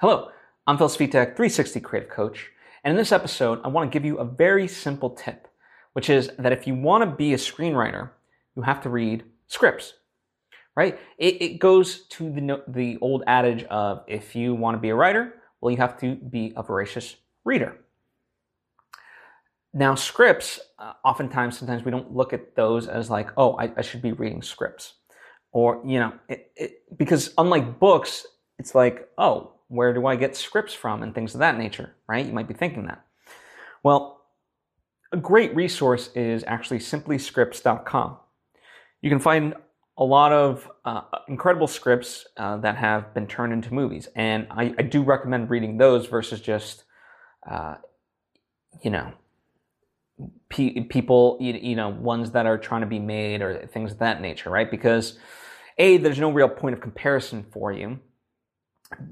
Hello, I'm Phil Svitek, 360 Creative Coach, and in this episode, I want to give you a very simple tip, which is that if you want to be a screenwriter, you have to read scripts, right? It, it goes to the, the old adage of if you want to be a writer, well, you have to be a voracious reader. Now, scripts, uh, oftentimes, sometimes we don't look at those as like, oh, I, I should be reading scripts. Or, you know, it, it, because unlike books, it's like, oh, where do I get scripts from and things of that nature, right? You might be thinking that. Well, a great resource is actually simplyscripts.com. You can find a lot of uh, incredible scripts uh, that have been turned into movies, and I, I do recommend reading those versus just, uh, you know, pe- people, you, you know, ones that are trying to be made or things of that nature, right? Because a, there's no real point of comparison for you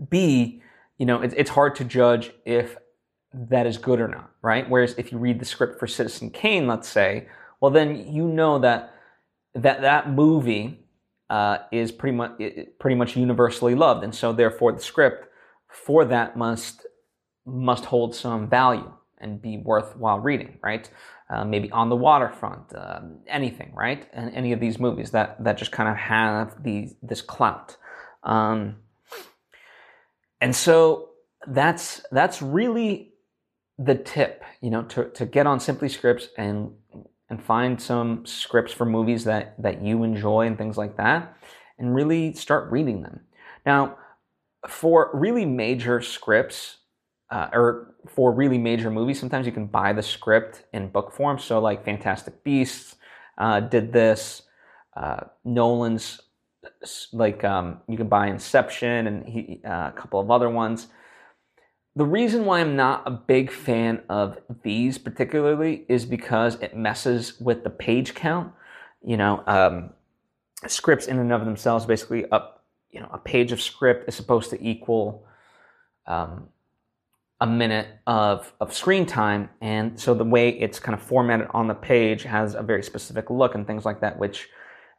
B, you know, it, it's hard to judge if that is good or not, right? Whereas if you read the script for Citizen Kane, let's say, well, then you know that that that movie uh, is pretty much pretty much universally loved, and so therefore the script for that must must hold some value and be worthwhile reading, right? Uh, maybe on the waterfront, uh, anything, right? And any of these movies that that just kind of have these this clout. Um, and so that's that's really the tip, you know, to, to get on Simply Scripts and and find some scripts for movies that that you enjoy and things like that, and really start reading them. Now, for really major scripts, uh, or for really major movies, sometimes you can buy the script in book form. So, like Fantastic Beasts uh, did this. Uh, Nolan's like um, you can buy Inception and he, uh, a couple of other ones. The reason why I'm not a big fan of these particularly is because it messes with the page count. You know, um, scripts in and of themselves, basically, up you know, a page of script is supposed to equal um, a minute of, of screen time. And so the way it's kind of formatted on the page has a very specific look and things like that, which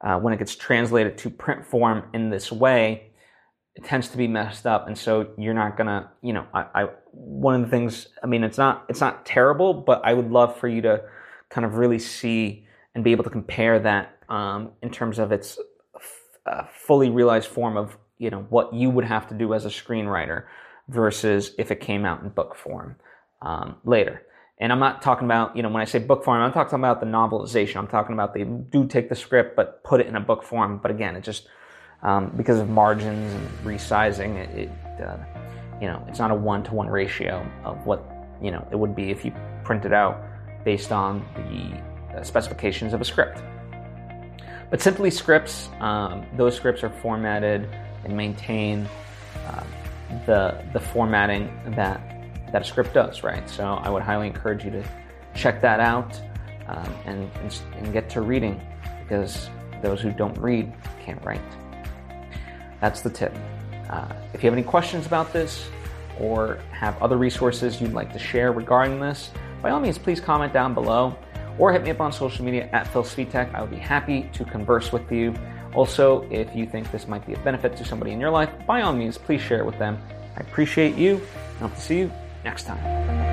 uh, when it gets translated to print form in this way, it tends to be messed up. And so you're not gonna, you know, I, I one of the things, I mean, it's not it's not terrible, but I would love for you to kind of really see and be able to compare that um, in terms of its uh, fully realized form of you know what you would have to do as a screenwriter versus if it came out in book form um, later. And I'm not talking about, you know, when I say book form, I'm talking about the novelization. I'm talking about they do take the script but put it in a book form. But again, it just um, because of margins and resizing, it, it uh, you know, it's not a one to one ratio of what you know it would be if you printed out based on the uh, specifications of a script. But simply scripts, um, those scripts are formatted and maintain uh, the the formatting that that a script does, right? So I would highly encourage you to check that out um, and, and, and get to reading because those who don't read can't write. That's the tip. Uh, if you have any questions about this or have other resources you'd like to share regarding this, by all means, please comment down below or hit me up on social media at Phil Svitek. I would be happy to converse with you. Also, if you think this might be a benefit to somebody in your life, by all means, please share it with them. I appreciate you. I hope to see you next time.